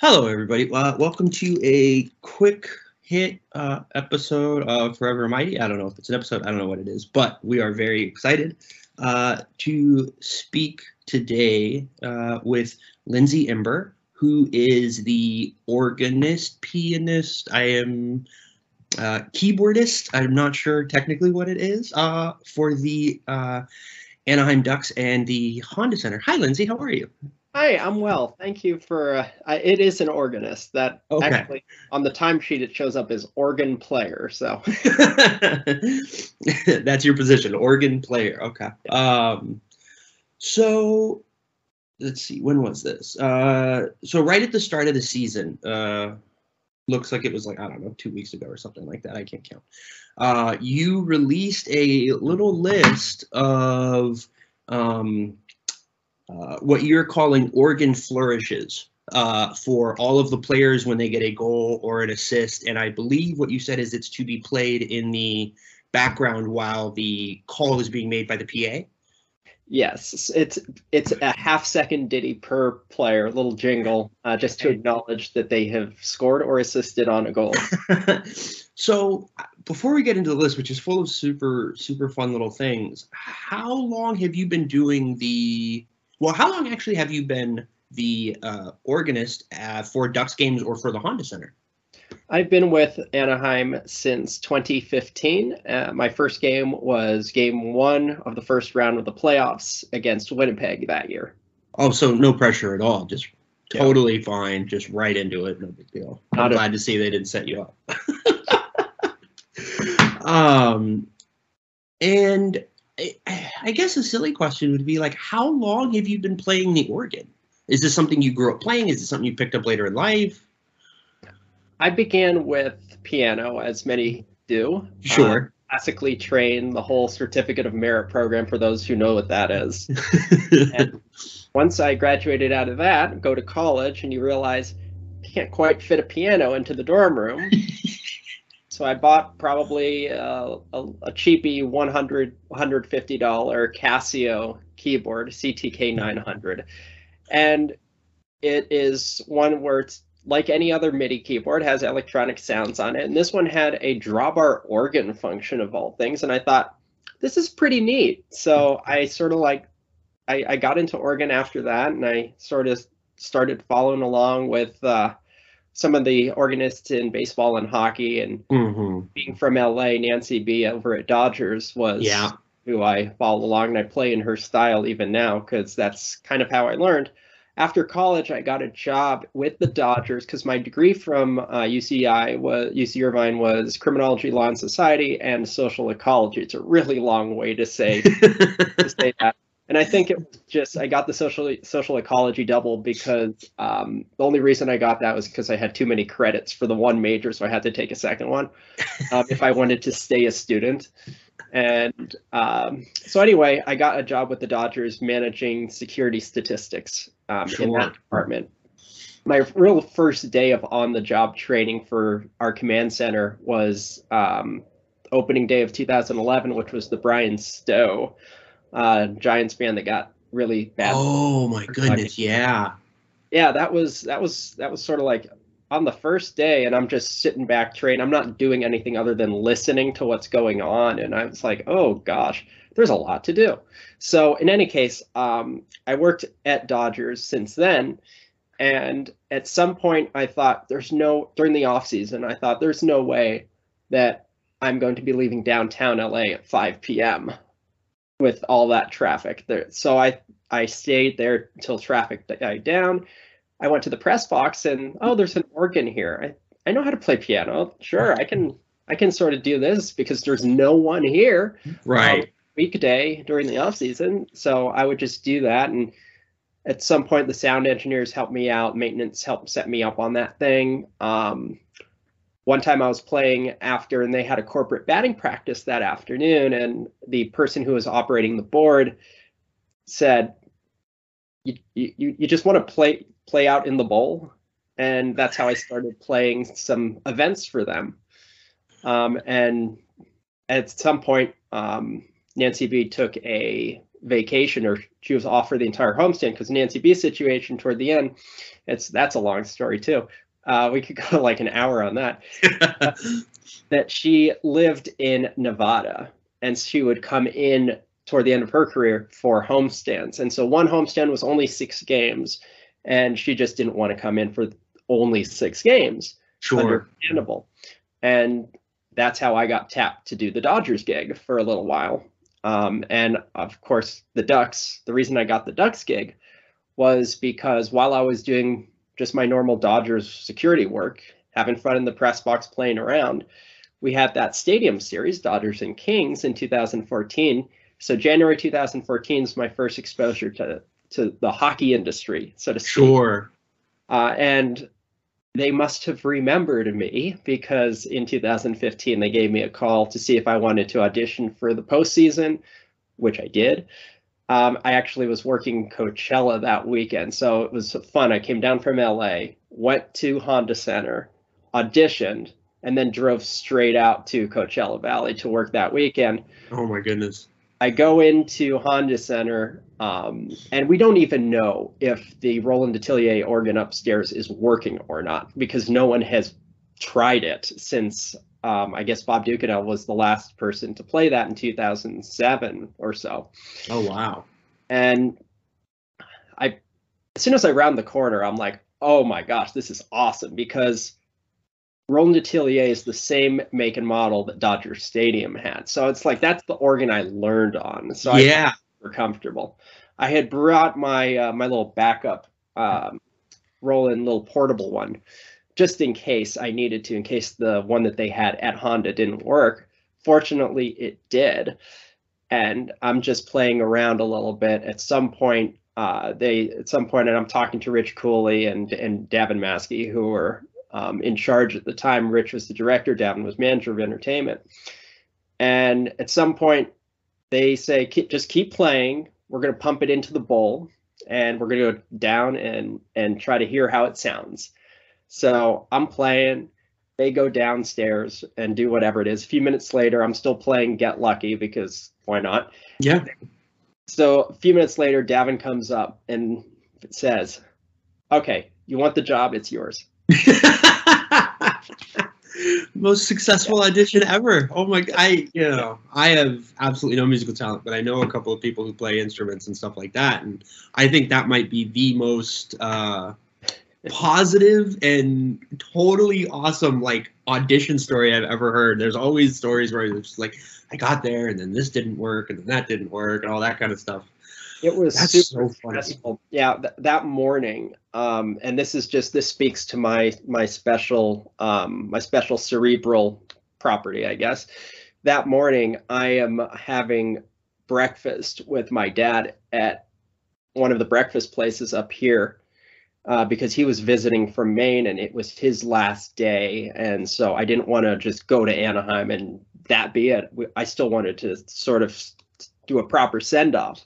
Hello, everybody. Uh, welcome to a quick hit uh, episode of Forever Mighty. I don't know if it's an episode, I don't know what it is, but we are very excited uh, to speak today uh, with Lindsay Imber, who is the organist, pianist. I am uh, keyboardist. I'm not sure technically what it is uh, for the Anaheim Ducks and the Honda Center. Hi, Lindsay. How are you? Hi, I'm well. Thank you for. Uh, it is an organist that okay. actually on the timesheet it shows up as organ player. So that's your position, organ player. Okay. Um, so let's see, when was this? Uh, so right at the start of the season, uh, looks like it was like I don't know, two weeks ago or something like that. I can't count. Uh, you released a little list of um, uh, what you're calling organ flourishes uh, for all of the players when they get a goal or an assist. And I believe what you said is it's to be played in the background while the call is being made by the PA. Yes, it's it's a half second ditty per player, a little jingle, uh, just to acknowledge that they have scored or assisted on a goal. so before we get into the list, which is full of super super fun little things, how long have you been doing the well, how long actually have you been the uh, organist uh, for Ducks games or for the Honda Center? I've been with Anaheim since 2015. Uh, my first game was game one of the first round of the playoffs against Winnipeg that year. Oh, so no pressure at all. Just totally yeah. fine. Just right into it. No big deal. I'm Not glad a- to see they didn't set you up. um, and I guess a silly question would be like, how long have you been playing the organ? Is this something you grew up playing? Is it something you picked up later in life? I began with piano, as many do. Sure. Uh, classically trained, the whole certificate of merit program for those who know what that is. and once I graduated out of that, go to college, and you realize you can't quite fit a piano into the dorm room. So I bought probably uh, a, a cheapy 100 $150 Casio keyboard, CTK 900. And it is one where it's like any other MIDI keyboard, has electronic sounds on it. And this one had a drawbar organ function of all things. And I thought, this is pretty neat. So I sort of like, I, I got into organ after that and I sort of started following along with uh, some of the organists in baseball and hockey and mm-hmm. being from LA, Nancy Bea over at Dodgers was yeah. who I follow along and I play in her style even now because that's kind of how I learned. After college, I got a job with the Dodgers because my degree from uh, UCI was UC Irvine was criminology, law and society, and social ecology. It's a really long way to say to say that and I think it was just I got the social social ecology double because um, the only reason I got that was because I had too many credits for the one major, so I had to take a second one um, if I wanted to stay a student. And um, so anyway, I got a job with the Dodgers managing security statistics um, sure. in that department. My real first day of on the job training for our command center was um, opening day of 2011, which was the Bryan Stow uh, Giants fan that got really bad. Oh my goodness, yeah. Yeah, that was that was that was sort of like on the first day and I'm just sitting back training. I'm not doing anything other than listening to what's going on. And I was like, oh gosh, there's a lot to do. So in any case, um, I worked at Dodgers since then. And at some point I thought there's no during the off season, I thought there's no way that I'm going to be leaving downtown LA at 5 p.m. with all that traffic there. So I I stayed there until traffic died down. I went to the press box and oh, there's an organ here. I, I know how to play piano. Sure, I can I can sort of do this because there's no one here. Right. Um, weekday during the off season. So I would just do that and at some point the sound engineers helped me out, maintenance helped set me up on that thing. Um, one time I was playing after and they had a corporate batting practice that afternoon and the person who was operating the board said you you, you just want to play play out in the bowl? And that's how I started playing some events for them. Um, and at some point um, Nancy Bea took a vacation or she was off for the entire homestand because Nancy Bea's situation toward the end it's that's a long story too uh, we could go like an hour on that that she lived in Nevada and she would come in toward the end of her career for homestands. And so one homestand was only six games, and she just didn't want to come in for only six games. Sure. Understandable. And that's how I got tapped to do the Dodgers gig for a little while. Um, and of course, the Ducks, the reason I got the Ducks gig was because while I was doing just my normal Dodgers security work, having fun in the press box playing around, we had that stadium series, Dodgers and Kings, in 2014 so January 2014 is my first exposure to to the hockey industry, so to speak. Sure. Uh, and they must have remembered me because in 2015 they gave me a call to see if I wanted to audition for the postseason, which I did. Um, I actually was working Coachella that weekend, so it was fun. I came down from LA, went to Honda Center, auditioned, and then drove straight out to Coachella Valley to work that weekend. Oh my goodness. I go into Honda Center, um, and we don't even know if the Roland Atelier organ upstairs is working or not because no one has tried it since um, I guess Bob Ducanel was the last person to play that in 2007 or so. Oh wow! And I, as soon as I round the corner, I'm like, oh my gosh, this is awesome because Roland Atelier is the same make and model that Dodger Stadium had. So it's like that's the organ I learned on. So yeah, I comfortable. I had brought my uh, my little backup um, Roland little portable one just in case I needed to, in case the one that they had at Honda didn't work. Fortunately, it did. And I'm just playing around a little bit. At some point, uh, they at some point, and I'm talking to Rich Cooley and and Davin Maskey, who were um, in charge at the time. Rich was the director, Davin was manager of entertainment. And at some point, they say, just keep playing. We're going to pump it into the bowl and we're going to go down and, and try to hear how it sounds. So I'm playing. They go downstairs and do whatever it is. A few minutes later, I'm still playing Get Lucky because why not? Yeah. So a few minutes later, Davin comes up and says, Okay, you want the job? It's yours. Most successful audition ever. Oh my! I you know I have absolutely no musical talent, but I know a couple of people who play instruments and stuff like that, and I think that might be the most uh, positive and totally awesome like audition story I've ever heard. There's always stories where it's like I got there and then this didn't work and then that didn't work and all that kind of stuff. It was That's super so stressful. Yeah, th- that morning, um, and this is just this speaks to my my special um, my special cerebral property, I guess. That morning, I am having breakfast with my dad at one of the breakfast places up here uh, because he was visiting from Maine and it was his last day, and so I didn't want to just go to Anaheim and that be it. I still wanted to sort of do a proper send off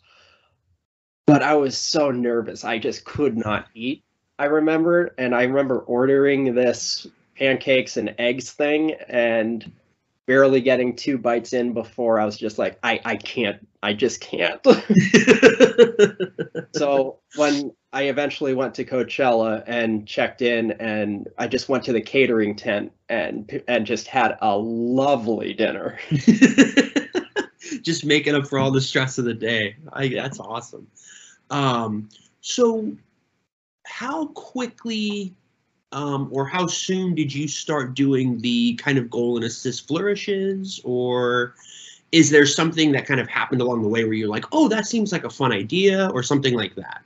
but I was so nervous. I just could not eat. I remember, and I remember ordering this pancakes and eggs thing and barely getting two bites in before I was just like, I, I can't, I just can't. so when I eventually went to Coachella and checked in, and I just went to the catering tent and and just had a lovely dinner. just making up for all the stress of the day. I, that's awesome. Um, so, how quickly um, or how soon did you start doing the kind of goal and assist flourishes, or is there something that kind of happened along the way where you're like, oh, that seems like a fun idea, or something like that?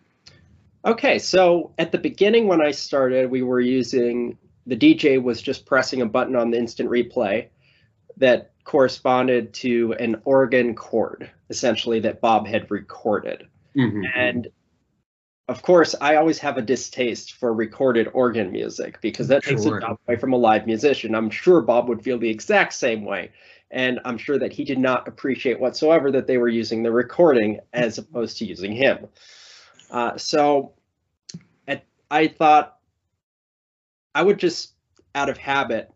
Okay, so at the beginning when I started, we were using the DJ was just pressing a button on the instant replay that corresponded to an organ chord, essentially, that Bob had recorded. Mm-hmm. And of course, I always have a distaste for recorded organ music because that takes Sure. it away from a live musician. I'm sure Bob would feel the exact same way. And I'm sure that he did not appreciate whatsoever that they were using the recording as opposed to using him. Uh, so at, I thought I would just, out of habit,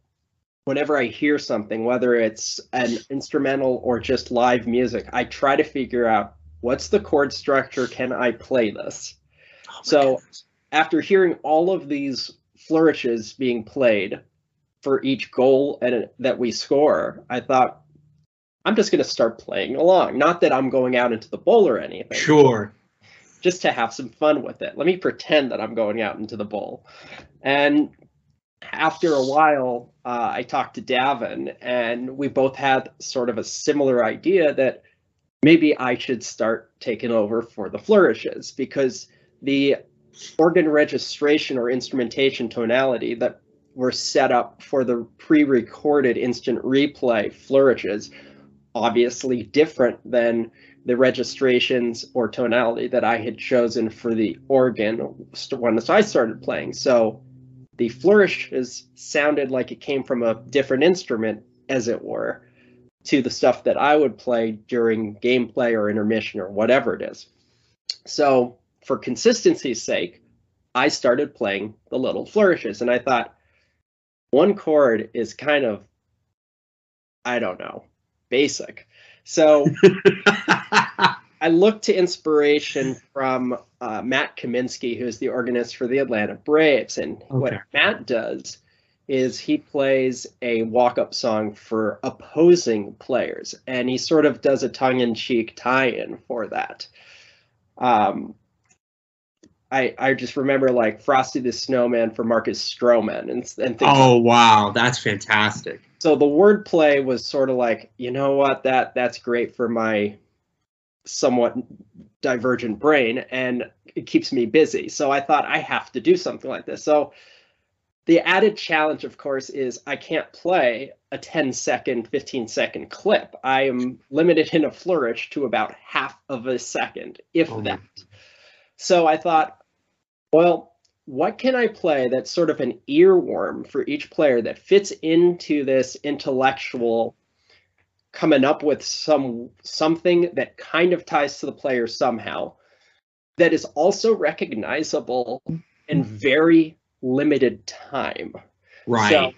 whenever I hear something, whether it's an instrumental or just live music, I try to figure out what's the chord structure? Can I play this? Oh So- goodness. After hearing all of these flourishes being played for each goal and that we score, I thought I'm just going to start playing along. Not that I'm going out into the bowl or anything sure. just to have some fun with it. Let me pretend that I'm going out into the bowl. And after a while, uh, I talked to Davin, and we both had sort of a similar idea that maybe I should start taking over for the flourishes because the organ registration or instrumentation tonality that were set up for the pre-recorded instant replay flourishes obviously different than the registrations or tonality that I had chosen for the organ st- when I started playing. So the flourishes sounded like it came from a different instrument, as it were, to the stuff that I would play during gameplay or intermission or whatever it is. So, for consistency's sake, I started playing the little flourishes, and I thought one chord is kind of, I don't know, basic. So I looked to inspiration from uh, Matt Kaminski, who's the organist for the Atlanta Braves. And what Matt does is he plays a walk up song for opposing players, and he sort of does a tongue in cheek tie in for that. Um, I, I just remember like Frosty the Snowman for Marcus Stroman and, and things like oh wow, that's fantastic. so the wordplay was sort of like, you know what, that that's great for my somewhat divergent brain and it keeps me busy. So I thought I have to do something like this. So the added challenge, of course, is I can't play a 10 second, 15 second clip. I am limited in a flourish to about half of a second, if Oh that. So I thought, well, what can I play that's sort of an earworm for each player that fits into this intellectual coming up with some something that kind of ties to the player somehow that is also recognizable in mm-hmm. very limited time. Right.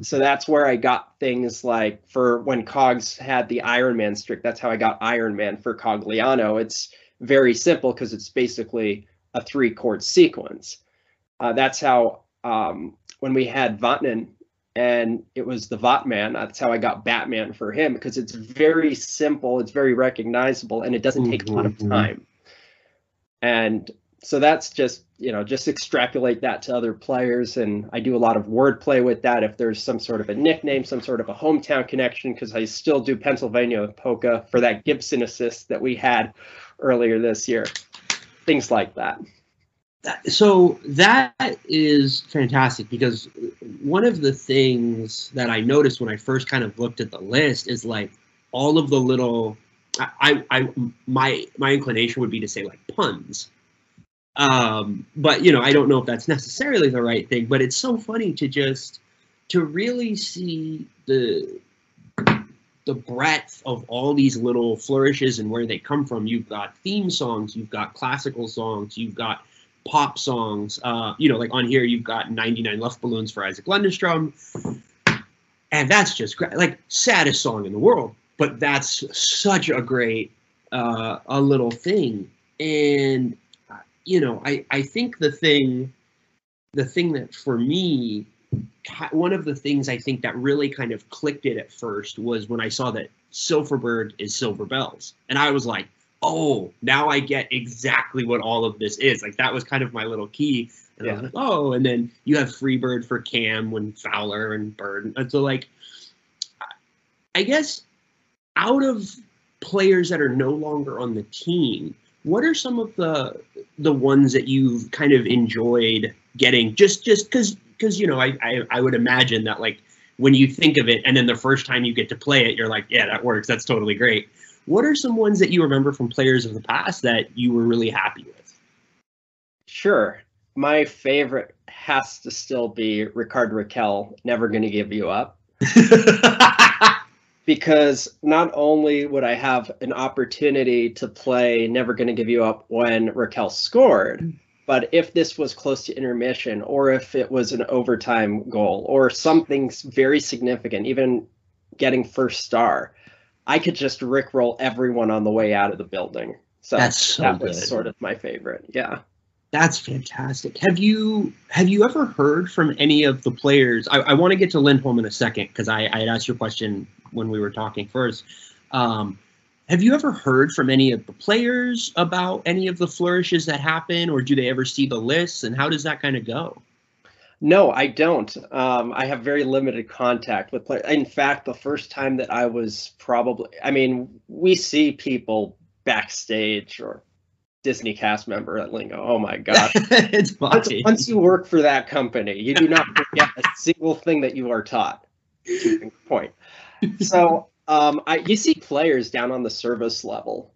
So that's where I got things like for when Cogs had the Iron Man strict, that's how I got Iron Man for Cogliano. It's very simple because it's basically a three chord sequence. Uh, that's how um, when we had Vatnin and it was the Vatman, that's how I got Batman for him because it's very simple, it's very recognizable, and it doesn't take a lot of Mhm. time. And so that's just you know just extrapolate that to other players and i do a lot of wordplay with that if there's some sort of a nickname some sort of a hometown connection because i still do pennsylvania with polka for that gibson assist that we had earlier this year things like that. So that is fantastic because one of the things that I noticed when I first kind of looked at the list is like all of the little I, I my my inclination would be to say like puns. Um but you know i don't know if that's necessarily the right thing but it's so funny to just to really see the the breadth of all these little flourishes and where they come from. You've got theme songs you've got classical songs you've got pop songs uh you know like on here you've got 99 luft balloons for isac lundeström. And that's just great like saddest song in the world but that's such a great uh a little thing. And you know, I I think the thing, the thing that for me, one of the things I think that really kind of clicked it at first was when I saw that Silfverberg is Silver Bells, and I was like, oh, now I get exactly what all of this is. Like that was kind of my little key. And yeah. I was like, oh, and then you have Freebird for Cam when Fowler and Bird. And so like I guess out of players that are no longer on the team, what are some of the the ones that you've kind of enjoyed getting just just because because you know I, I I would imagine that like when you think of it and then the first time you get to play it you're like yeah that works. That's totally great. What are some ones that you remember from players of the past that you were really happy with? Sure. My favorite has to still be Rickard Rakell, never gonna give you up. Because not only would I have an opportunity to play Never Gonna Give You Up when Rakell scored, but if this was close to intermission or if it was an overtime goal or something very significant, even getting first star, I could just rickroll everyone on the way out of the building. So, That's so that good. was sort of my favorite. Yeah. That's fantastic. Have you have you ever heard from any of the players? I, I want to get to Lindholm in a second because I, I had asked your question when we were talking first. Um, have you ever heard from any of the players about any of the flourishes that happen, or do they ever see the lists? And how does that kind of go? No, I don't. Um, I have very limited contact with players. In fact, the first time that I was probably, I mean, we see people backstage or Disney cast member at Lingo. Oh my god, it's once, once, you work for that company, you do not forget a single thing that you are taught. Point. So um, I, you see players down on the service level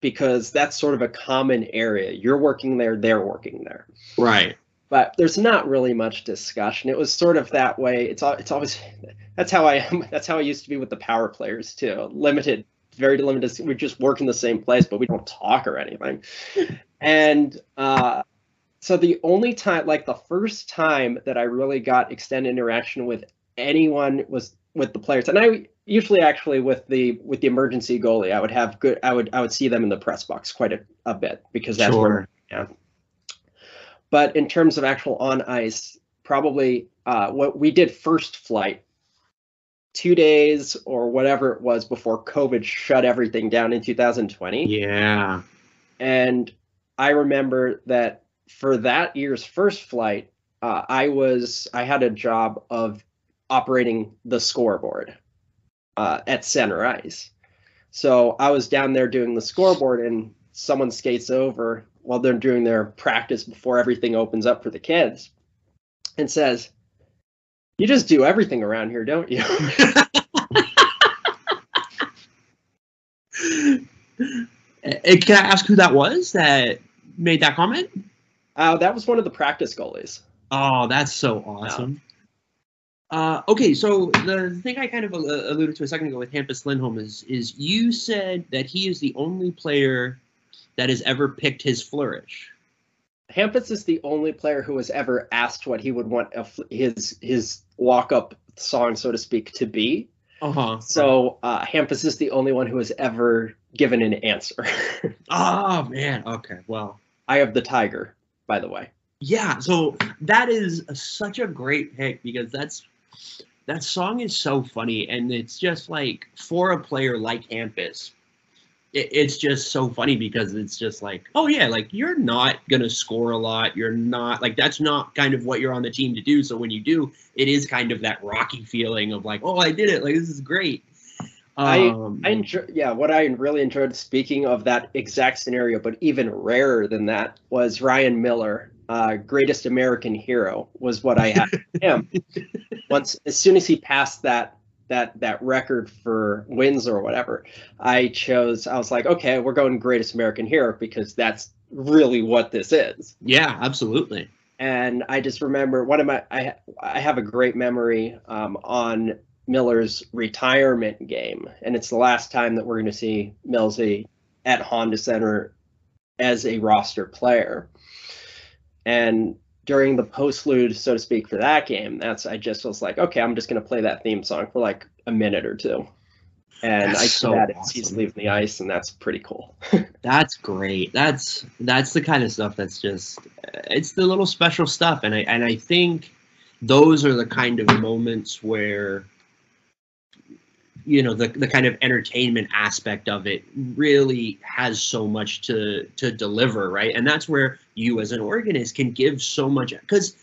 because that's sort of a common area. You're working there, they're working there. Right. But there's not really much discussion. It was sort of that way. It's it's always that's how I am. That's how I used to be with the power players too. Limited very limited. We just work in the same place, but we don't talk or anything. and uh, so the only time, like the first time that I really got extended interaction with anyone was with the players, and I usually actually with the with the emergency goalie, I would have good. I would I would see them in the press box quite a, a bit because that's sure. where yeah. But in terms of actual on ice, probably uh, what we did first flight two days or whatever it was before COVID shut everything down in 2020. Yeah. And I remember that for that year's first flight, uh, I was I had a job of operating the scoreboard uh, at center ice. So I was down there doing the scoreboard, and someone skates over while they're doing their practice before everything opens up for the kids, and says, you just do everything around here, don't you? Can I ask who that was that made that comment? Uh, that was one of the practice goalies. Oh, that's so awesome. Yeah. Uh, okay, so the thing I kind of alluded to a second ago with Hampus Lindholm is is you said that he is the only player that has ever picked his flourish. Hampus is the only player who has ever asked what he would want a, his his walk up song, so to speak, to be. Uh-huh. So uh, Hampus is the only one who has ever given an answer. oh man. Okay. Well, I have the tiger, by the way. Yeah. So that is such a great pick because that's that song is so funny and it's just like for a player like Hampus, it, it's just so funny because it's just like, oh yeah, like you're not gonna score a lot. You're not like that's not kind of what you're on the team to do. So when you do, it is kind of that rocky feeling of like, oh, I did it. Like this is great. Um, I I enjoy yeah. What I really enjoyed speaking of that exact scenario, but even rarer than that was Ryan Miller. Uh, greatest American hero was what I had him. Once as soon as he passed that that that record for wins or whatever, I chose. I was like, okay, we're going Greatest American Hero because that's really what this is. Yeah, absolutely. And I just remember one of my I I have a great memory um, on Miller's retirement game, and it's the last time that we're going to see Millsy at Honda Center as a roster player. And during the postlude, so to speak, for that game, that's I just was like, okay, I'm just gonna play that theme song for like a minute or two. and That's I so that as he's leaving the ice, and that's pretty cool. That's great. That's that's the kind of stuff that's just it's the little special stuff and I and I think those are the kind of moments where you know the the kind of entertainment aspect of it really has so much to to deliver, right? And that's where you as an organist can give so much cuz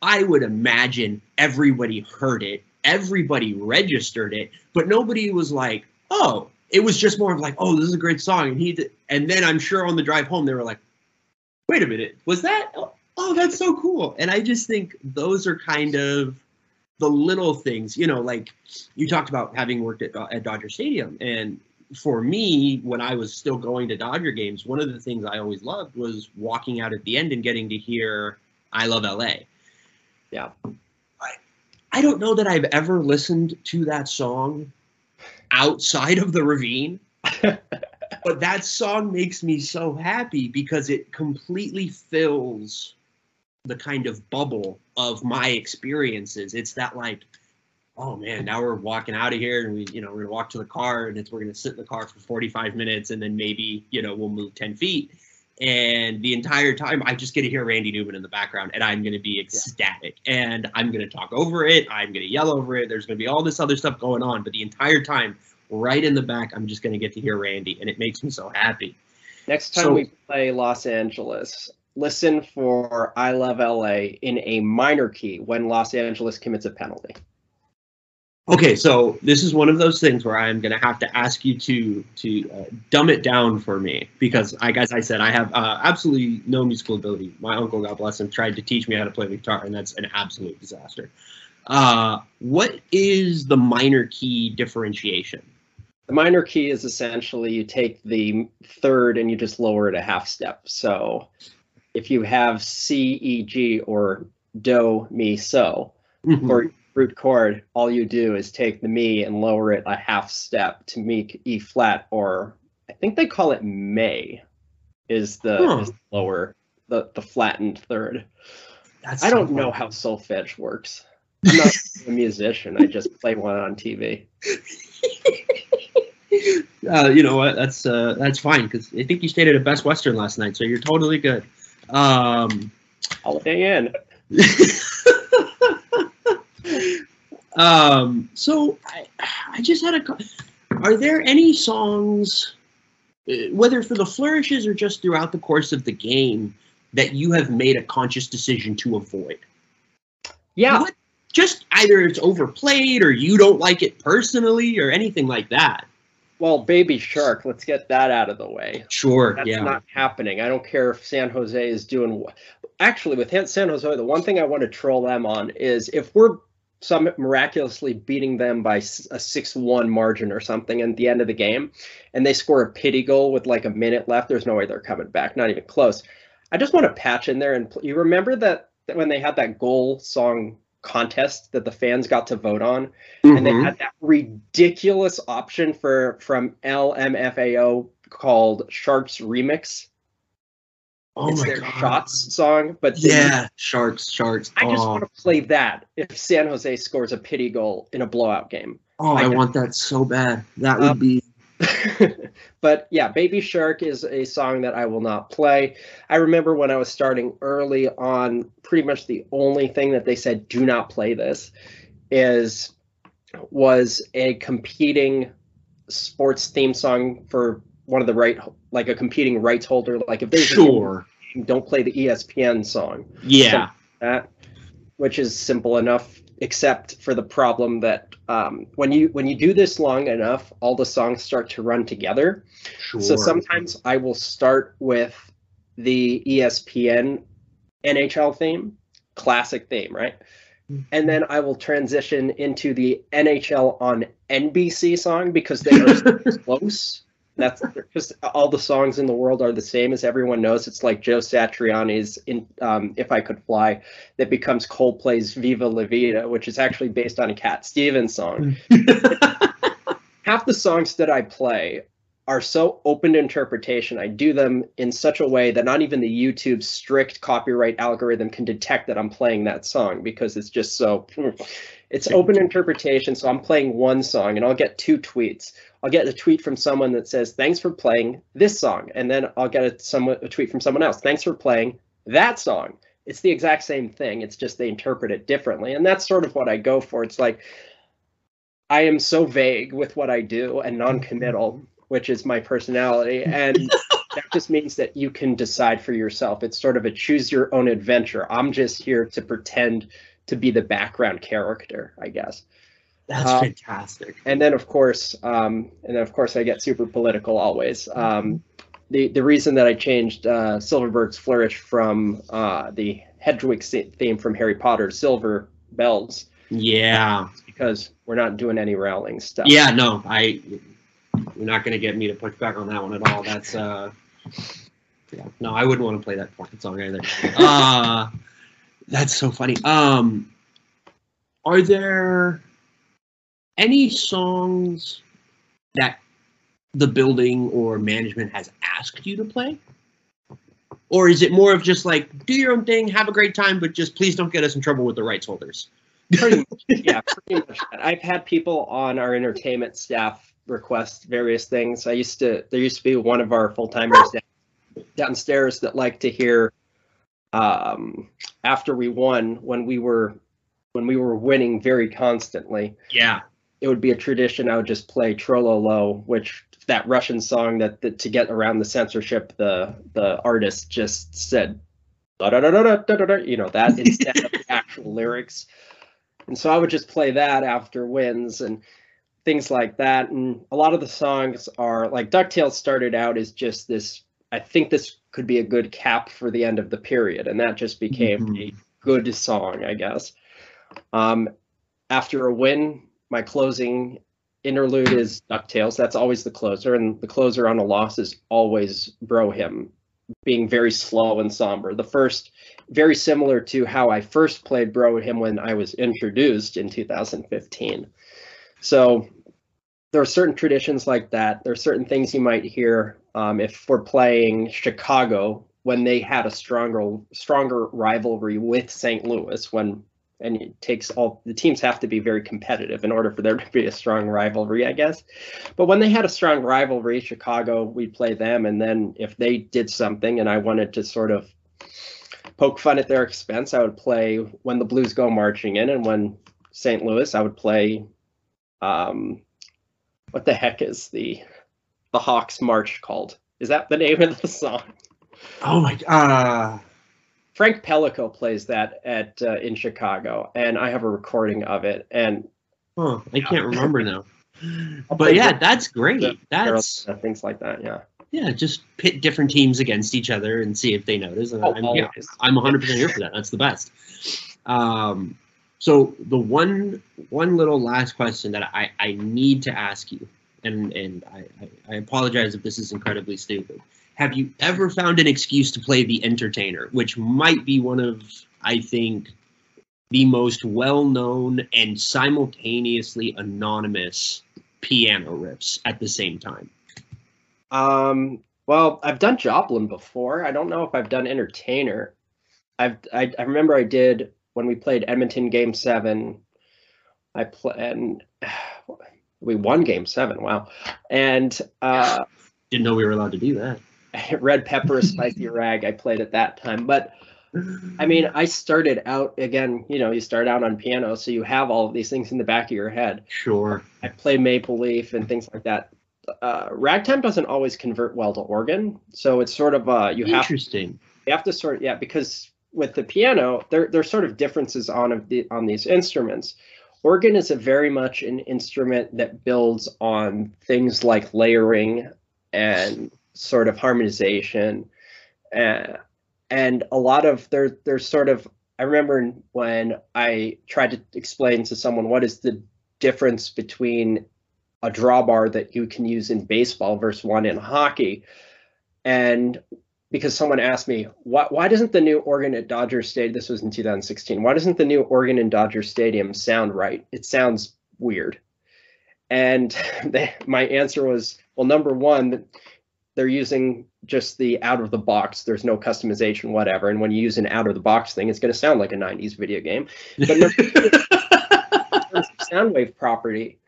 I would imagine everybody heard it, everybody registered it, but nobody was like, "Oh, it was just more of like, oh, this is a great song, and he did, and then I'm sure on the drive home they were like, wait a minute, was that? Oh, oh, that's so cool. And I just think those are kind of the little things, you know, like you talked about having worked at, uh, at Dodger Stadium, and for me, when I was still going to Dodger games, one of the things I always loved was walking out at the end and getting to hear "I Love LA." Yeah. I, I don't know that I've ever listened to that song outside of the ravine but that song makes me so happy because it completely fills the kind of bubble of my experiences it's that like oh man now we're walking out of here and we you know we're gonna walk to the car and it's we're gonna sit in the car for 45 minutes and then maybe you know we'll move 10 feet. And the entire time i just get to hear randy newman in the background and i'm gonna be ecstatic and i'm gonna talk over it i'm gonna yell over it there's gonna be all this other stuff going on but the entire time right in the back i'm just gonna get to hear randy and it makes me so happy. Next time So- we play Los Angeles, listen for I Love LA in a minor key when Los Angeles commits a penalty. Okay, so this is one of those things where I'm going to have to ask you to to uh, dumb it down for me because, I as I said, I have uh, absolutely no musical ability. My uncle, God bless him, tried to teach me how to play the guitar, and that's an absolute disaster. Uh, what is the minor key differentiation? The minor key is essentially you take the third and you just lower it a half step. So if you have C, E, G, or Do, Mi, So, Mhm. for root chord, all you do is take the Mi and lower it a half step to make E flat, or I think they call it May, is the, Huh. is the lower, the, the flattened third. That's I so don't know how solfege works. I'm not a musician. I just play one on TV. uh, you know what? That's uh, that's fine because I think you stayed at a Best Western last night, so you're totally good. Um, Holiday Inn. um, so I, I just had a. co- Are there any songs, uh, whether for the flourishes or just throughout the course of the game, that you have made a conscious decision to avoid? Yeah. What- Just either it's overplayed or you don't like it personally or anything like that. Well, Baby Shark, let's get that out of the way. Sure. That's yeah. not happening. I don't care if San Jose is doing. wh- Actually, with San Jose, the one thing I want to troll them on is if we're some miraculously beating them by a six-one margin or something at the end of the game, and they score a pity goal with like a minute left, there's no way they're coming back. Not even close. I just want to patch in there and pl- you remember that, that when they had that goal song contest that the fans got to vote on and they Mhm. had that ridiculous option for from LMFAO called Sharks Remix. Oh it's my their God. shots song, but they- Yeah. Sharks. Sharks. I just oh. want to play that if San Jose scores a pity goal in a blowout game. Oh, I I, want that so bad. That would Um, be. but yeah, Baby Shark is a song that I will not play. I remember when I was starting early on, pretty much the only thing that they said do not play this is was a competing sports theme song for one of the right like a competing rights holder like if they Sure. game, don't play the ESPN song Yeah. that which is simple enough except for the problem that um, when you when you do this long enough all the songs start to run together Sure. so sometimes i will start with the espn nhl theme classic theme right and then i will transition into the nhl on nbc song because they are so close that's because all the songs in the world are the same as everyone knows. It's like joe satriani's in um, if i could fly that becomes coldplay's viva la vida which is actually based on a cat stevens song. Half the songs that i play are so open to interpretation. I do them in such a way that not even the youtube strict copyright algorithm can detect that i'm playing that song because it's just so It's open interpretation, so I'm playing one song and I'll get two tweets. I'll get a tweet from someone that says, "Thanks for playing this song," and then I'll get a, some, a tweet from someone else, "Thanks for playing that song." It's the exact same thing. It's just they interpret it differently, and that's sort of what I go for. It's like I am so vague with what I do and non-committal, mm-hmm. which is my personality, and that just means that you can decide for yourself. It's sort of a choose your own adventure. I'm just here to pretend to be the background character, I guess. That's Um, fantastic. And then of course, um, and then of course I get super political always. Um, the the reason that I changed uh, Silfverberg's flourish from uh, the Hedwig theme from Harry Potter, Silver Bells, Yeah. because we're not doing any Rowling stuff. Yeah, no, I you're not gonna get me to push back on that one at all. That's uh yeah, no, I wouldn't want to play that fucking song either. Uh that's so funny. Um are there any songs that the building or management has asked you to play? Or is it more of just like do your own thing, have a great time, but just please don't get us in trouble with the rights holders? pretty much, yeah, pretty much. I've had people on our entertainment staff request various things. I used to there used to be one of our full timers downstairs that liked to hear um, after we won when we were when we were winning very constantly. Yeah. It would be a tradition. I would just play Trololo, which that Russian song that, that to get around the censorship, the the artist just said, da da da da da da da. You know that instead of the actual lyrics. And so I would just play that after wins and things like that. And a lot of the songs are like DuckTales started out as just this. I think this could be a good cap for the end of the period, and that just became Mhm. a good song, I guess. Um, after a win, my closing interlude is DuckTales. That's always the closer, and the closer on a loss is always Brohim, being very slow and somber. The first, very similar to how I first played Brohim when I was introduced in 2015. So there are certain traditions like that. There are certain things you might hear um, if we're playing Chicago when they had a stronger stronger rivalry with St. Louis when and it takes all the teams have to be very competitive in order for there to be a strong rivalry, I guess. But when they had a strong rivalry, Chicago, we'd play them, and then if they did something and I wanted to sort of poke fun at their expense, I would play when the Blues go marching in, and when St. Louis, I would play um what the heck is the the Hawks March called? Is that the name of the song? Oh my uh Frank Pellico plays that at uh, in Chicago, and I have a recording of it. And Huh, I can't remember now. But yeah, that's great. That's things like that. Yeah. yeah, just pit different teams against each other and see if they notice. And Oh, I'm, yeah. I'm 100 percent here for that. That's the best. Um, so the one one little last question that I, I need to ask you, and and I, I, I apologize if this is incredibly stupid. Have you ever found an excuse to play the entertainer, which might be one of I think the most well-known and simultaneously anonymous piano riffs at the same time? Um. Well, I've done Joplin before. I don't know if I've done Entertainer. I've I, I remember I did when we played Edmonton Game Seven. I play and we won Game Seven. Wow. And uh, Didn't know we were allowed to do that. Red Pepper, Spicy Rag. I played at that time, but I mean, I started out again. You know, you start out on piano, so you have all of these things in the back of your head. Sure. I play Maple Leaf and things like that. Uh, ragtime doesn't always convert well to organ, so it's sort of uh, you have Interesting. you have to sort yeah because with the piano there there's sort of differences on of the on these instruments. Organ is a very much an instrument that builds on things like layering and sort of harmonization, uh, and a lot of there there's sort of I remember when I tried to explain to someone what is the difference between a drawbar that you can use in baseball versus one in hockey. And because someone asked me, why, why doesn't the new organ at Dodger Stadium, this was in 2016, why doesn't the new organ in Dodger Stadium sound right? It sounds weird. And they, my answer was, well, number one, they're using just the out of the box. There's no customization, whatever. And when you use an out of the box thing, it's going to sound like a 90s video game. But number sound wave property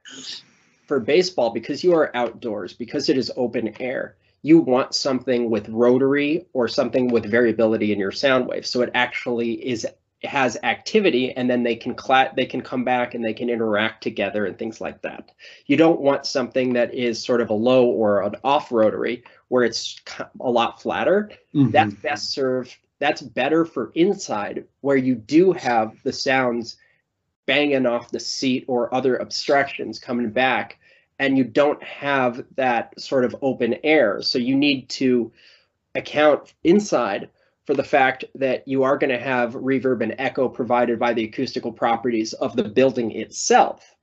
for baseball because you are outdoors because it is open air you want something with rotary or something with variability in your sound wave. So it actually is has activity and then they can cla- they can come back and they can interact together and things like that. You don't want something that is sort of a low or an off rotary where it's a lot flatter. Mhm. that's best served that's better for inside where you do have the sounds banging off the seat or other obstructions coming back and you don't have that sort of open air so you need to account inside for the fact that you are going to have reverb and echo provided by the acoustical properties of the building itself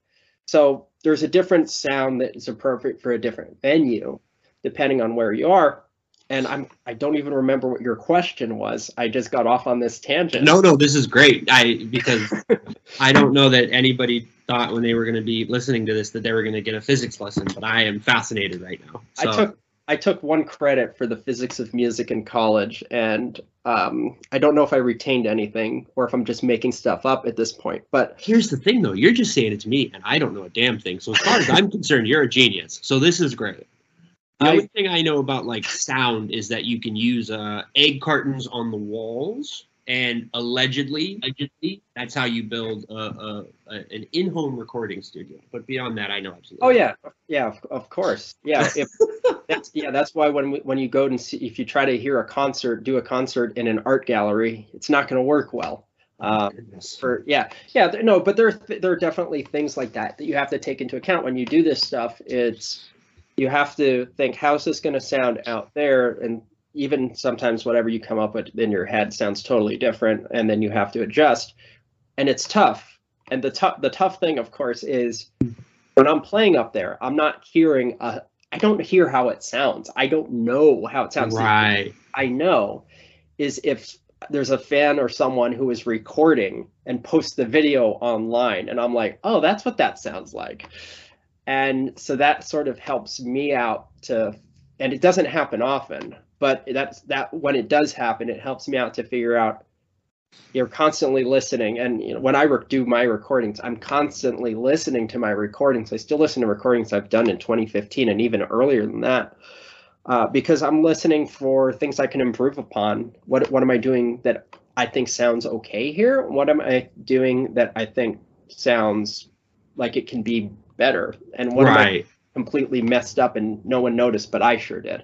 so there's a different sound that is appropriate for a different venue depending on where you are and I'm I don't even remember what your question was. I just got off on this tangent. No, no, this is great. I because I don't know that anybody thought when they were going to be listening to this that they were going to get a physics lesson, but I am fascinated right now. So, I took I took one credit for the physics of music in college, and um, I don't know if I retained anything or if I'm just making stuff up at this point. But here's the thing, though. You're just saying it to me, and I don't know a damn thing. So as far as I'm concerned, you're a genius. So this is great. The I- only thing I know about like sound is that you can use uh, egg cartons on the walls, and allegedly, allegedly, that's how you build a, a, a, an in-home recording studio. But beyond that, I know absolutely. oh yeah, yeah, of, of course, yeah. If that's yeah, that's why when we, when you go and see if you try to hear a concert, do a concert in an art gallery, it's not going to work well. Um, for yeah yeah no but there there are definitely things like that that you have to take into account when you do this stuff it's you have to think how's this going to sound out there and even sometimes whatever you come up with in your head sounds totally different and then you have to adjust and it's tough and the tough the tough thing of course is when i'm playing up there i'm not hearing a i don't hear how it sounds i don't know how it sounds right. I know is if there's a fan or someone who is recording and posts the video online and I'm like, "Oh, that's what that sounds like." And so that sort of helps me out to and it doesn't happen often, but that's that when it does happen, it helps me out to figure out you're constantly listening and you know when i re- do my recordings i'm constantly listening to my recordings i still listen to recordings i've done in 2015 and even earlier than that uh, because I'm listening for things I can improve upon. What what am I doing that I think sounds okay here? What am I doing that I think sounds like it can be better? And what am I completely messed up and no one noticed, but I sure did.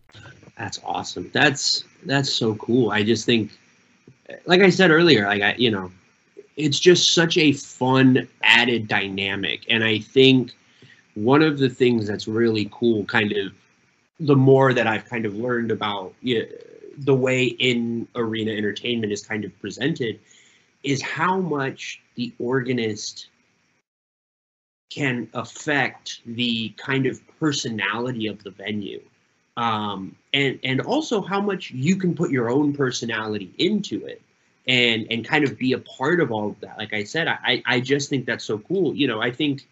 That's awesome. That's that's so cool. I just think, like I said earlier, like I, you know, it's just such a fun added dynamic, and I think one of the things that's really cool, kind of, the more that I've kind of learned about you know, the way in arena entertainment is kind of presented, is how much the organist can affect the kind of personality of the venue um, and and also how much you can put your own personality into it and and kind of be a part of all of that. Like i said i i just think that's so cool. You know i think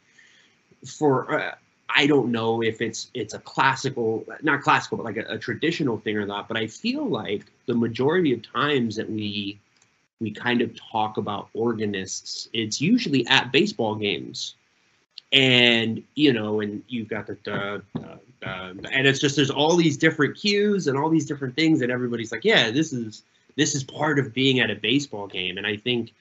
for uh, i don't know if it's it's a classical not classical but like a, a traditional thing or not but i feel like the majority of times that we we kind of talk about organists it's usually at baseball games and you know and you've got the, and it's just there's all these different cues and all these different things and everybody's like yeah this is this is part of being at a baseball game. And I think,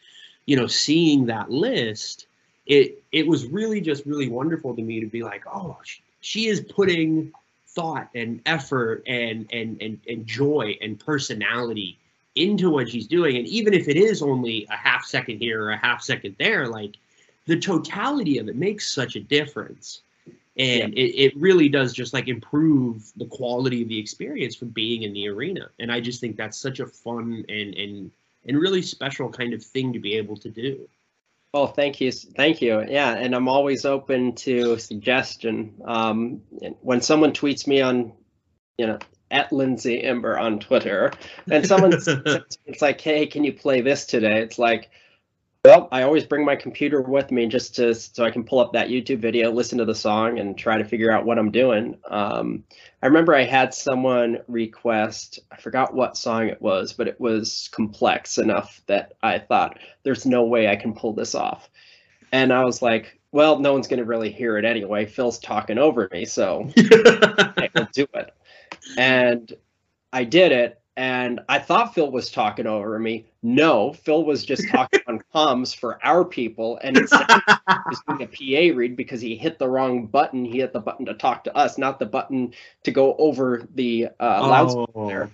you know, seeing that list, it it was really just really wonderful to me to be like, oh, she, she is putting thought and effort and and and and joy and personality into what she's doing. And even if it is only a half second here or a half second there, like the totality of it makes such a difference. And yeah. it, it really does just like improve the quality of the experience from being in the arena. And I just think that's such a fun and and and really special kind of thing to be able to do. Oh, thank you, thank you. Yeah, and I'm always open to suggestion. Um, when someone tweets me on, you know, at Lindsay Imber on Twitter, and someone it's like, hey, can you play this today? It's like, well, I always bring my computer with me just to so I can pull up that YouTube video, listen to the song, and try to figure out what I'm doing. Um, I remember I had someone request, I forgot what song it was, but it was complex enough that I thought, there's no way I can pull this off. And I was like, well, no one's going to really hear it anyway. Phil's talking over me, so I will do it and I did it. And I thought Phil was talking over me. No, Phil was just talking on comms for our people, and it's doing a PA read because he hit the wrong button. He hit the button to talk to us, not the button to go over the uh, oh. loudspeaker.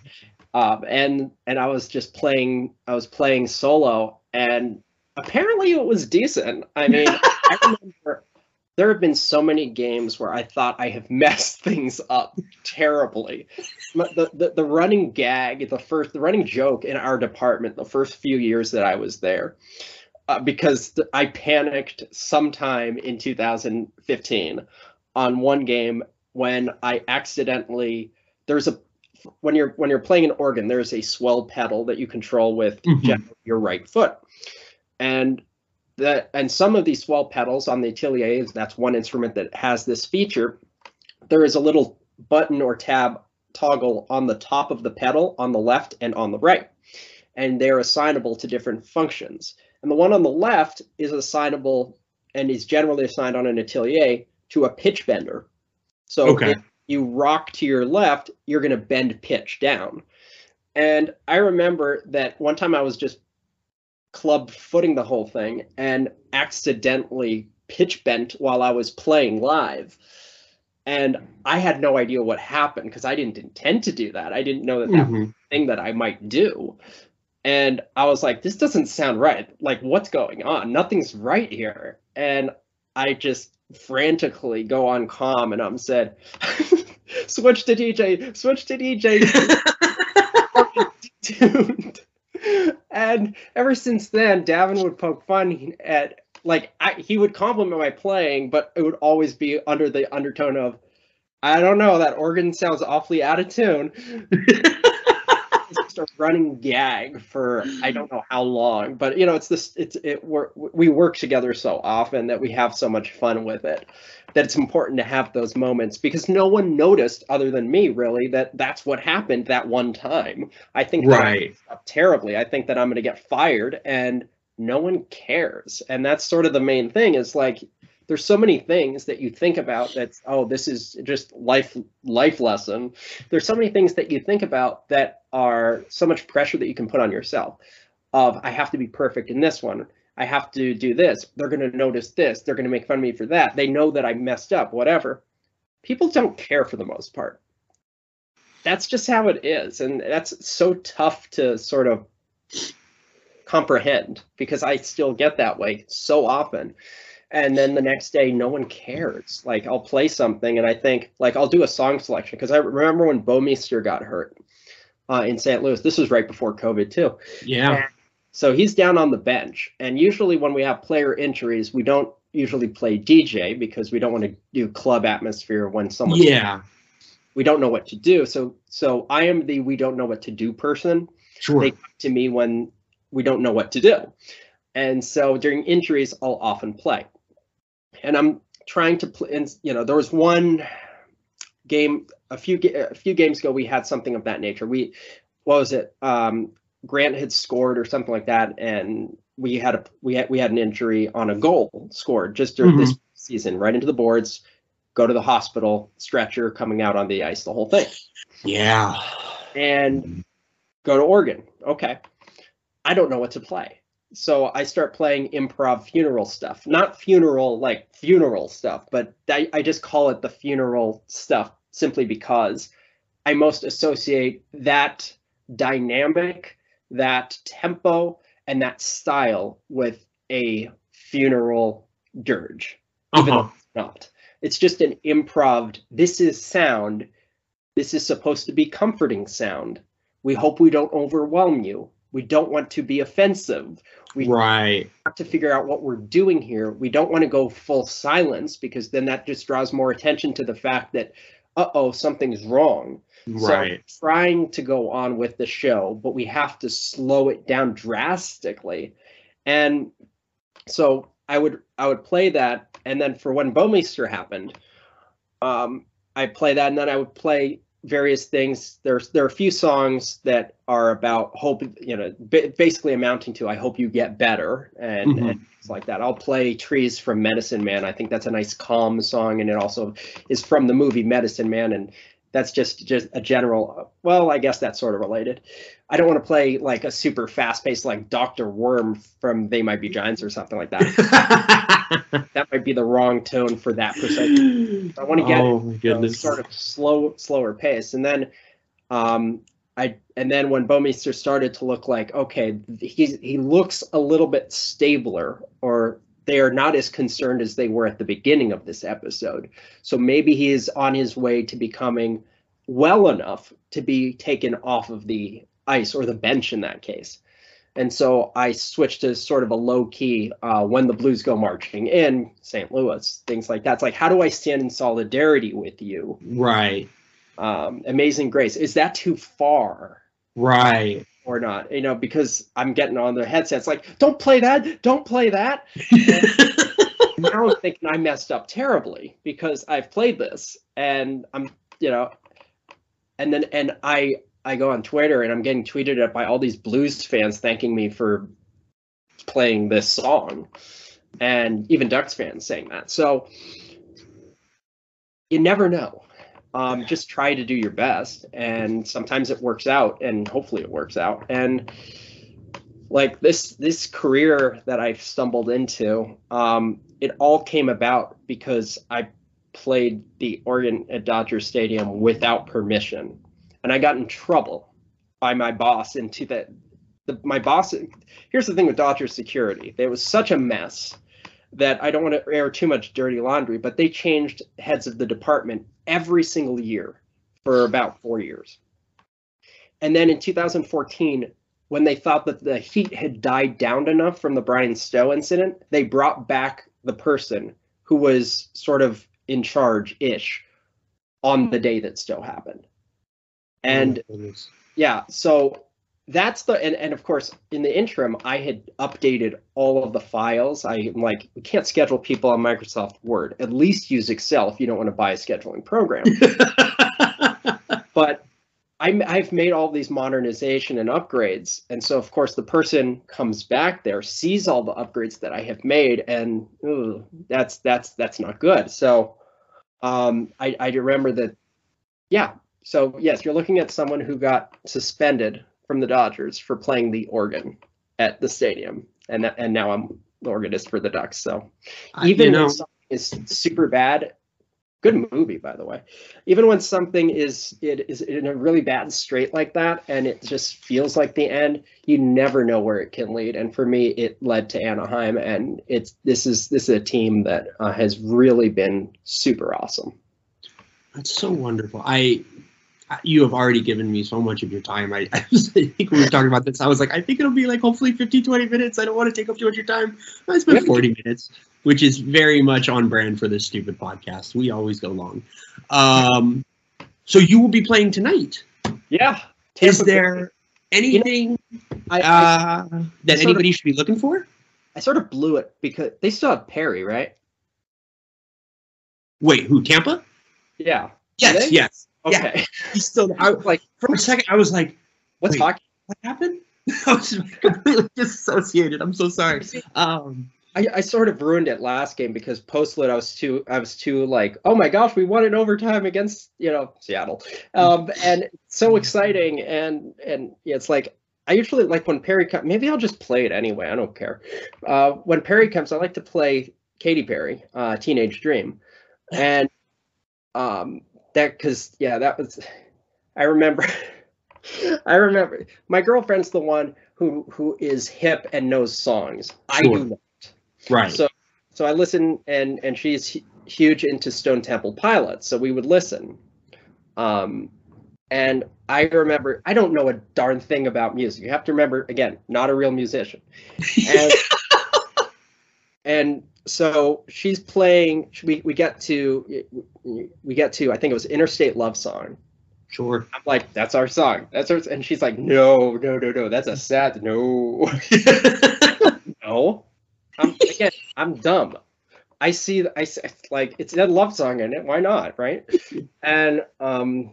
Um, and and I was just playing. I was playing solo, and apparently it was decent. I mean, I remember there have been so many games where I thought I have messed things up terribly. The, the, the running gag, the first, the running joke in our department, the first few years that I was there, uh, because I panicked sometime in 2015 on one game when I accidentally there's a when you're when you're playing an organ, there's a swell pedal that you control with mm-hmm. your right foot, and that and some of these swell pedals on the Atelier, is that's one instrument that has this feature. There is a little button or tab toggle on the top of the pedal on the left and on the right, and they're assignable to different functions. And the one on the left is assignable and is generally assigned on an Atelier to a pitch bender. So okay. if you rock to your left, you're going to bend pitch down. And I remember that one time I was just club footing the whole thing and accidentally pitch bent while I was playing live. And I had no idea what happened because I didn't intend to do that. I didn't know that that mm-hmm. thing that I might do. And I was like, this doesn't sound right. Like, what's going on? Nothing's right here. And I just frantically go on calm and I'm said, switch to DJ, switch to DJ. ever since then, Davin would poke fun at like I, he would compliment my playing, but it would always be under the undertone of, I don't know, that organ sounds awfully out of tune. it's just a running gag for I don't know how long, but you know, it's this, it's it. We're, we work together so often that we have so much fun with it that it's important to have those moments because no one noticed other than me really that that's what happened that one time. I think right. up terribly. I think that i'm going to get fired and no one cares. And that's sort of the main thing is like there's so many things that you think about that oh this is just life life lesson. There's so many things that you think about that are so much pressure that you can put on yourself of i have to be perfect in this one I have to do this. They're going to notice this. They're going to make fun of me for that. They know that I messed up, whatever. People don't care for the most part. That's just how it is. And that's so tough to sort of comprehend because I still get that way so often. And then the next day, no one cares. Like, I'll play something and I think, like, I'll do a song selection because I remember when Bouwmeester got hurt uh, in St. Louis. This was right before COVID, too. Yeah. And so he's down on the bench. And usually when we have player injuries, we don't usually play DJ because we don't want to do club atmosphere when someone Yeah. We don't know what to do. So so I am the we don't know what to do person. Sure. They come to me when we don't know what to do. And so during injuries, I'll often play. And I'm trying to play and you know, there was one game a few a few games ago we had something of that nature. We what was it? Um Grant had scored or something like that, and we had a we had we had an injury on a goal scored just during mm-hmm. this season, right into the boards, go to the hospital, stretcher, coming out on the ice, the whole thing. Yeah. And go to organ. Okay. I don't know what to play. So I start playing improv funeral stuff. Not funeral like funeral stuff, but I, I just call it the funeral stuff simply because I most associate that dynamic, that tempo, and that style with a funeral dirge. Even Uh-huh. it's not. It's just an improv. This is sound. This is supposed to be comforting sound. We hope we don't overwhelm you. We don't want to be offensive. We Right. have to figure out what we're doing here. We don't want to go full silence because then that just draws more attention to the fact that, uh oh, something's wrong. Right. So trying to go on with the show, but we have to slow it down drastically. And so I would I would play that, and then for when Bouwmeester happened, um, I play that, and then I would play various things. There's there are a few songs that are about hope, you know, ba- basically amounting to I hope you get better and, Mhm. and things like that. I'll play Trees from Medicine Man. I think that's a nice calm song, and it also is from the movie Medicine Man, and that's just just a general. Well, I guess that's sort of related. I don't want to play like a super fast paced like Doctor Worm from They Might Be Giants or something like that. that might be the wrong tone for that precise I wanna get Oh uh, goodness. sort of slow, slower pace. And then, um, I and then when Bouwmeester started to look like okay, he's he looks a little bit stabler, or they are not as concerned as they were at the beginning of this episode. So maybe he is on his way to becoming well enough to be taken off of the ice or the bench in that case. And so I switched to sort of a low key uh, when the Blues go marching in St. Louis, things like that. It's like, how do I stand in solidarity with you? right. Um, Amazing Grace. Is that too far Right. Or not? You know, because I'm getting on their headsets like, don't play that, don't play that. now I'm thinking I messed up terribly because I've played this and I'm, you know, and then and I I go on Twitter and I'm getting tweeted at by all these blues fans thanking me for playing this song, and even Ducks fans saying that. So you never know. Um, just try to do your best, and sometimes it works out, and hopefully it works out. And like this this career that I've stumbled into, um, it all came about because I played the organ at Dodger Stadium without permission, and I got in trouble by my boss into that. The, my boss. Here's the thing with Dodger security: it was such a mess that I don't want to air too much dirty laundry, but they changed heads of the department every single year for about four years. And then in 2014, when they thought that the heat had died down enough from the Bryan Stow incident, they brought back the person who was sort of in charge ish on the day that Stow happened. And Oh, yeah, so that's the and, and of course in the interim I had updated all of the files. I am like, we can't schedule people on Microsoft Word. At least use Excel if you don't want to buy a scheduling program. but I'm, I've made all these modernization and upgrades, and so of course the person comes back there, sees all the upgrades that I have made, and ooh, that's that's that's not good. So um, I, I remember that, yeah. So yes, you're looking at someone who got suspended from the Dodgers for playing the organ at the stadium, and that, and now I'm the organist for the Ducks. So even you know, when something is super bad good movie by the way even when something is it is in a really bad strait like that and it just feels like the end you never know where it can lead and for me it led to anaheim and it's this is this is a team that uh, has really been super awesome That's so wonderful. I- you have already given me so much of your time. I, I, was, I think we were talking about this. I was like, I think it'll be like hopefully 15, 20 minutes. I don't want to take up too much of your time. I spent 40 minutes, which is very much on brand for this stupid podcast. We always go long. Um, so you will be playing tonight. yeah Is Tampa Bay- there anything I, uh, that of- anybody should be looking for? I sort of blew it because they still have perry right Wait, who? Tampa? yeah Yes, they? Yes. Yeah. okay He's still. I, like for a second, I was like, what's hockey what happened? I was completely disassociated. I'm so sorry. Um, I, I sort of ruined it last game because postload I was too I was too like oh my gosh we won in overtime against you know Seattle um and so exciting and and yeah, it's like I usually like when Perry comes maybe I'll just play it anyway I don't care uh when Perry comes I like to play Katy Perry uh Teenage Dream and um that because yeah that was I remember I remember my girlfriend's the one who who is hip and knows songs I do not Right. so so I listen and and she's huge into Stone Temple Pilots, so we would listen. Um and I remember I don't know a darn thing about music. You have to remember again, not a real musician. And and so she's playing we we get to we get to I think it was Interstate Love Song. sure. I'm like, that's our song. That's our and she's like, no, no, no, no, that's a sad no. No, I'm again. I'm dumb. I see. I s- like it's that love song in it. Why not, right? And um,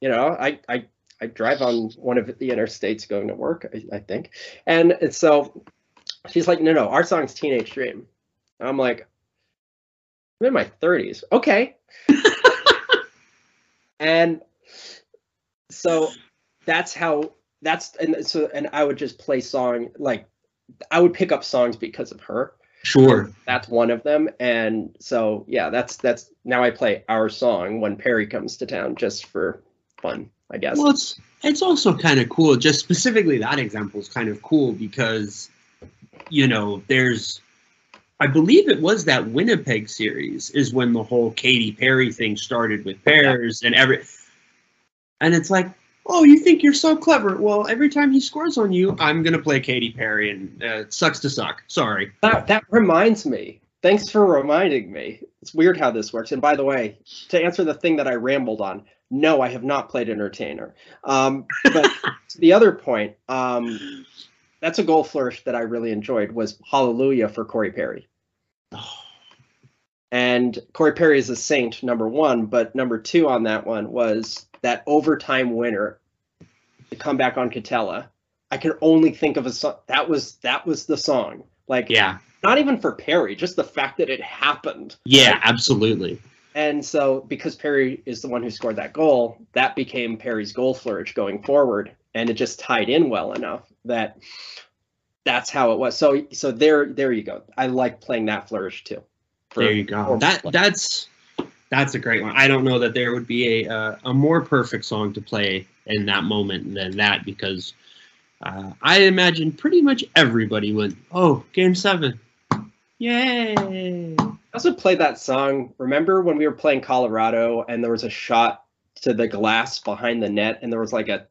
you know, I I I drive on one of the interstates going to work. I, I think, and it's so she's like, no, no, our song's Teenage Dream. I'm like, I'm in my 30s. Okay. and so that's how that's and so and I would just play song like I would pick up songs because of her. Sure. That's one of them. And so yeah, that's that's now I play our song when Perry comes to town just for fun, I guess. Well, it's it's also kind of cool. Just specifically that example is kind of cool because, you know, there's, I believe it was that Winnipeg series is when the whole Katy Perry thing started with pairs and every, and it's like, oh, you think you're so clever? Well, every time he scores on you, I'm gonna play Katy Perry, and uh, it sucks to suck. Sorry. That, that reminds me. Thanks for reminding me. It's weird how this works. And by the way, to answer the thing that I rambled on, no, I have not played Entertainer. Um, but the other point, um, that's a goal flourish that I really enjoyed was Hallelujah for Corey Perry. And Corey Perry is a saint, number one, but number two on that one was that overtime winner, the comeback on Catella. I can only think of a song that was that was the song. Like Yeah. not even for Perry, just the fact that it happened. Yeah. Absolutely. And so, because Perry is the one who scored that goal, that became Perry's goal flourish going forward, and it just tied in well enough that that's how it was. So, so there, there you go. I like playing that flourish too. For- there you go. That that's that's a great one. I don't know that there would be a uh, a more perfect song to play in that moment than that because uh, I imagine pretty much everybody went, "Oh, game seven, yay!" I also played that song. Remember when we were playing Colorado and there was a shot to the glass behind the net, and there was like a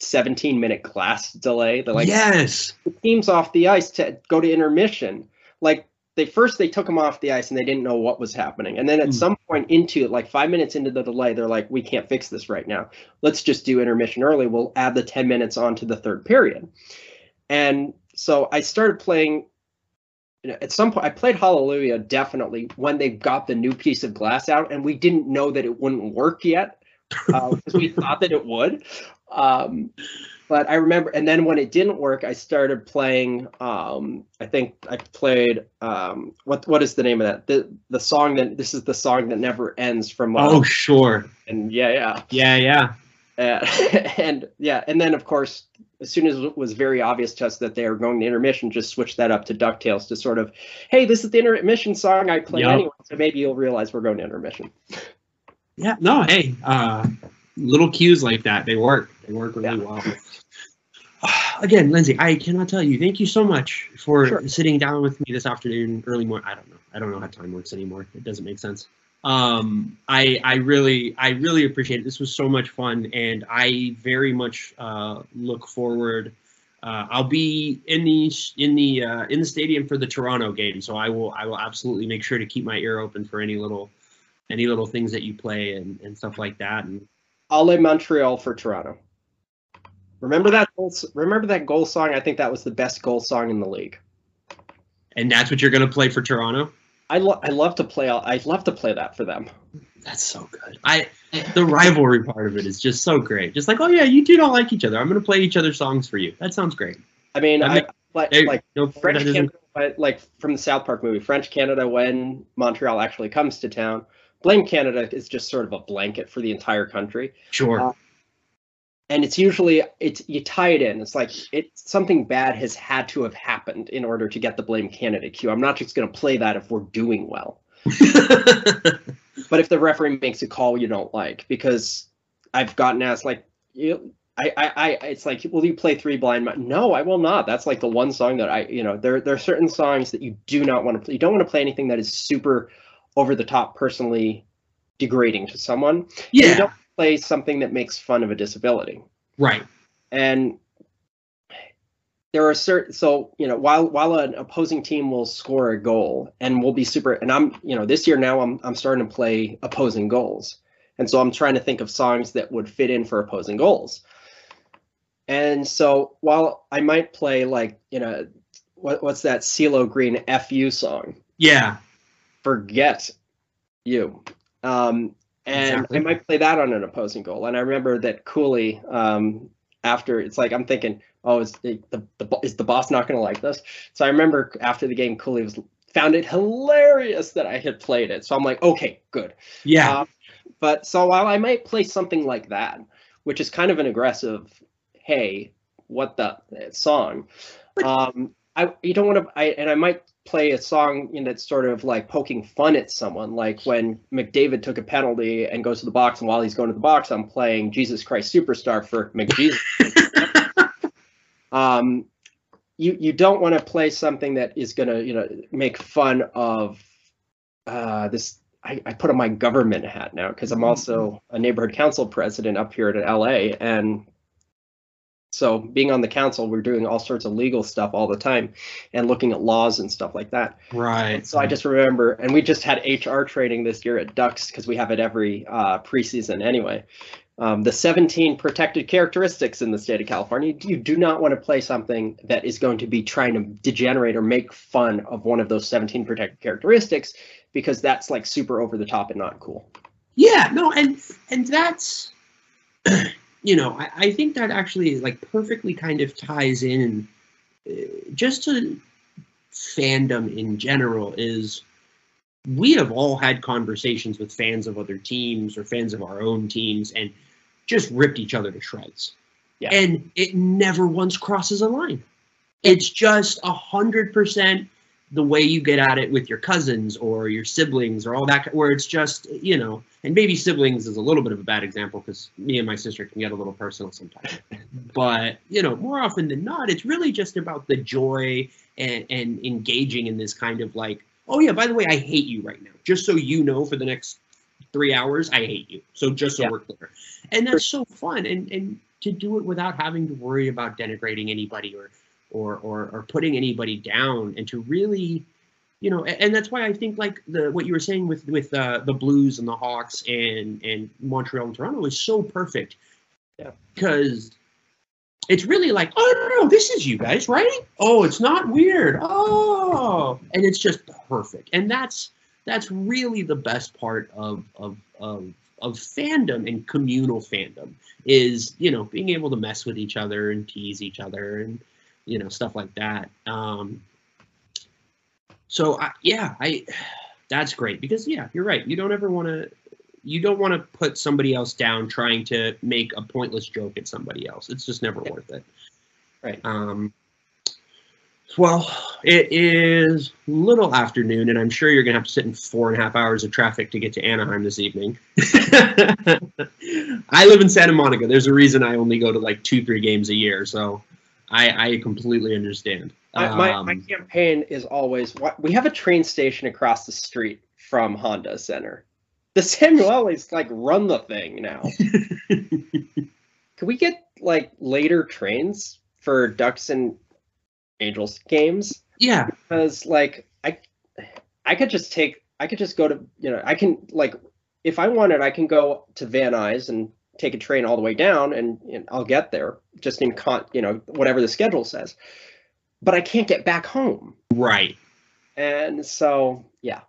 17 minute glass delay. They're like, yes, teams off the ice to go to intermission. Like they first they took them off the ice and they didn't know what was happening. And then at Hmm. some point into it, like five minutes into the delay, they're like, we can't fix this right now. Let's just do intermission early. We'll add the 10 minutes onto the third period. And so I started playing you know, at some point I played Hallelujah definitely when they got the new piece of glass out and we didn't know that it wouldn't work yet because we thought that it would. Um, but I remember, and then when it didn't work, I started playing. Um, I think I played um, what what is the name of that? The the song that this is the song that never ends from. Uh, oh sure, and yeah, yeah, yeah. yeah, uh, and yeah, and then of course, as soon as it was very obvious to us that they were going to intermission, just switch that up to Ducktales to sort of, hey, this is the intermission song I play Yup. anyway, so maybe you'll realize we're going to intermission. Yeah, no, hey, uh, little cues like that, they work. They work really Yeah. well. Again, Lindsay, I cannot tell you. Thank you so much for Sure. sitting down with me this afternoon, early morning. I don't know. I don't know how time works anymore. It doesn't make sense. Um, I I really I really appreciate it. This was so much fun, and I very much uh, look forward. Uh, I'll be in the in the uh, in the stadium for the Toronto game, so I will I will absolutely make sure to keep my ear open for any little any little things that you play and, and stuff like that. And I'll Montreal for Toronto. Remember that goal, remember that goal song? I think that was the best goal song in the league. and that's what you're gonna play for Toronto. I, lo- I love to play I love to play that for them. That's so good. I the rivalry part of it is just so great. Just like, oh yeah, you two don't like each other. I'm gonna play each other's songs for you. That sounds great. I mean, I I, mean, like, Hey, like no, French Canada but like from the South Park movie, French Canada, when Montreal actually comes to town, Blame Canada is just sort of a blanket for the entire country. Sure. Uh, and it's usually it's you tie it in. It's like it something bad has had to have happened in order to get the Blame Canada cue. I'm not just going to play that if we're doing well, but if the referee makes a call you don't like, because I've gotten asked like you. I, I, I, it's like, will you play Three Blind Men? No, I will not. That's like the one song that I, you know, there, there are certain songs that you do not want to play. You don't want to play anything that is super over the top, personally degrading to someone. You yeah. don't play something that makes fun of a disability. Right. And there are certain, so, you know, while, while an opposing team will score a goal and will be super, and I'm, you know, this year now I'm, I'm starting to play opposing goals. And so I'm trying to think of songs that would fit in for opposing goals. And so while I might play like, you know, what, what's that CeeLo Green FU song? Yeah. Forget you. Um, and Exactly. I might play that on an opposing goal. And I remember that Cooley, um, after it's like I'm thinking, oh, is the, the, the is the boss not going to like this? So I remember after the game, Cooley was found it hilarious that I had played it. So I'm like, okay, good. Yeah. Uh, but so while I might play something like that, which is kind of an aggressive, hey, what the uh, song, um, I you don't want to, I and I might play a song you know, that's sort of like poking fun at someone, like when McDavid took a penalty and goes to the box, and while he's going to the box, I'm playing Jesus Christ Superstar for McJesus. um, you you don't want to play something that is going to you know make fun of uh, this I, I put on my government hat now because I'm also a neighborhood council president up here in LA. And so being on the council, we're doing all sorts of legal stuff all the time and looking at laws and stuff like that. right. So I just remember, and we just had HR training this year at Ducks because we have it every uh, preseason anyway. Um, the 17 protected characteristics in the state of California. You do not want to play something that is going to be trying to degenerate or make fun of one of those 17 protected characteristics because that's like super over the top and not cool. Yeah, no, and and that's you know, I, I think that actually like perfectly kind of ties in uh, just to fandom in general is we have all had conversations with fans of other teams or fans of our own teams and just ripped each other to shreds. Yeah. And it never once crosses a line. It's just a hundred percent the way you get at it with your cousins or your siblings or all that, where it's just, you know, and maybe siblings is a little bit of a bad example because me and my sister can get a little personal sometimes. but, you know, more often than not, it's really just about the joy and, and engaging in this kind of like, oh, yeah, by the way, I hate you right now. Just so you know, for the next three hours, I hate you. So just so Yeah. we're clear. And that's so fun. And, and to do it without having to worry about denigrating anybody or or or, or putting anybody down and to really you know and, that's why i think like the what you were saying with with uh, the blues and the hawks and and montreal and toronto is so perfect. Yeah. because it's really like oh no no this is you guys right? Oh it's not weird. Oh. And it's just perfect. And that's that's really the best part of of of of fandom and communal fandom is you know being able to mess with each other and tease each other and you know stuff like that. Um so I, yeah i that's great because yeah you're right. You don't ever want to you don't want to put somebody else down trying to make a pointless joke at somebody else. It's just never Yeah. worth it. Right. um well it is little afternoon and i'm sure you're gonna have to sit in four and a half hours of traffic to get to anaheim this evening. I live in santa monica. There's a reason i only go to like two three games a year so i i completely understand My, my, my Um, campaign is always we have a train station across the street from Honda Center. The Samuelis like run the thing now. Can we get like later trains for Ducks and Angels games? yeah Because like I I could just take I could just go to you know I can like if I wanted I can go to Van Nuys and take a train all the way down and, and I'll get there just in con you know whatever the schedule says. But I can't get back home. right And so, yeah,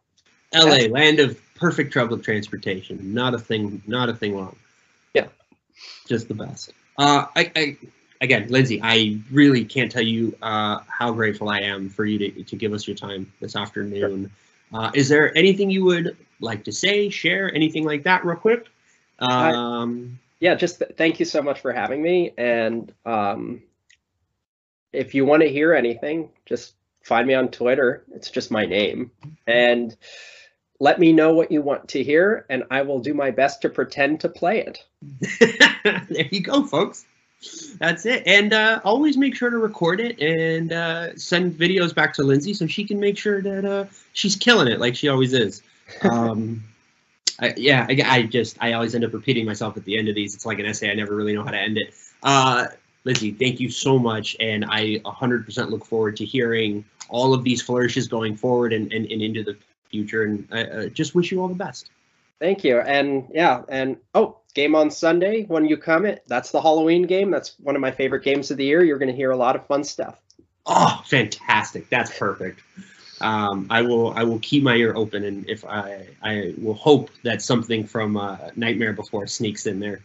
la That's- land of perfect public transportation not a thing not a thing wrong Yeah. just the best uh i i again, Lindsay, I really can't tell you uh, how grateful I am for you to, to give us your time this afternoon. Uh, is there anything you would like to say, share, anything like that, real quick? Um, yeah, just th- thank you so much for having me. And um, if you want to hear anything, just find me on Twitter. It's just my name. And let me know what you want to hear, and I will do my best to pretend to play it. there you go, folks. That's it. And uh, always make sure to record it and uh, send videos back to Lindsay so she can make sure that uh, she's killing it like she always is. Um, I, yeah, I, I, just I always end up repeating myself at the end of these. It's like an essay. I never really know how to end it. Uh, Lindsay, thank you so much, and I 100% look forward to hearing all of these flourishes going forward and, and, and into the future. And I uh, just wish you all the best. Thank you. And yeah, and oh, game on Sunday when you come it. That's the Halloween game. That's one of my favorite games of the year. You're going to hear a lot of fun stuff. Oh, fantastic! That's perfect. Um, I will I will keep my ear open, and if I I will hope that something from uh, Nightmare Before sneaks in there.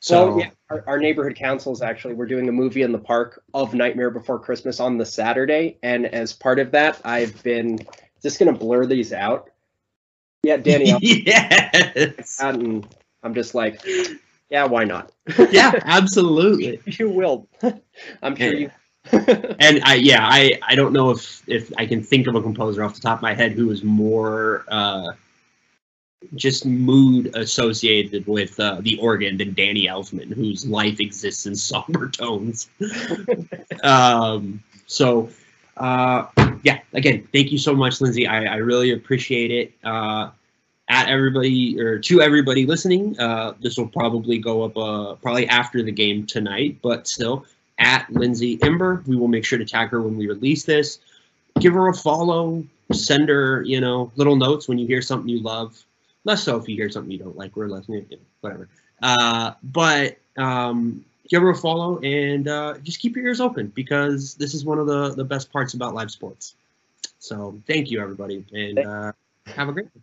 So well, yeah, our, our, neighborhood councils actually we're doing a movie in the park of Nightmare Before Christmas on the Saturday, and as part of that, I've been just going to blur these out yeah, Danny. yes. And I'm just like, yeah, why not? yeah, absolutely. you will. I'm sure you. and I, yeah, I, I don't know if if I can think of a composer off the top of my head who is more uh, just mood associated with uh, the organ than Danny Elfman, whose life exists in somber tones. um, so uh, yeah, again, thank you so much, Lindsay. I, I really appreciate it. Uh, at everybody or to everybody listening, uh, this will probably go up uh, probably after the game tonight, but still at Lindsay Imber. We will make sure to tag her when we release this. Give her a follow. Send her, you know, little notes when you hear something you love. Less so if you hear something you don't like. We're you know, whatever. Uh, but um, give her a follow and uh, just keep your ears open because this is one of the, the best parts about live sports. So thank you, everybody, and uh, have a great one.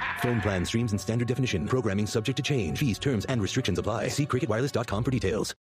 Phone plan streams in standard definition. Programming subject to change. Fees, terms, and restrictions apply. See cricketwireless.com for details.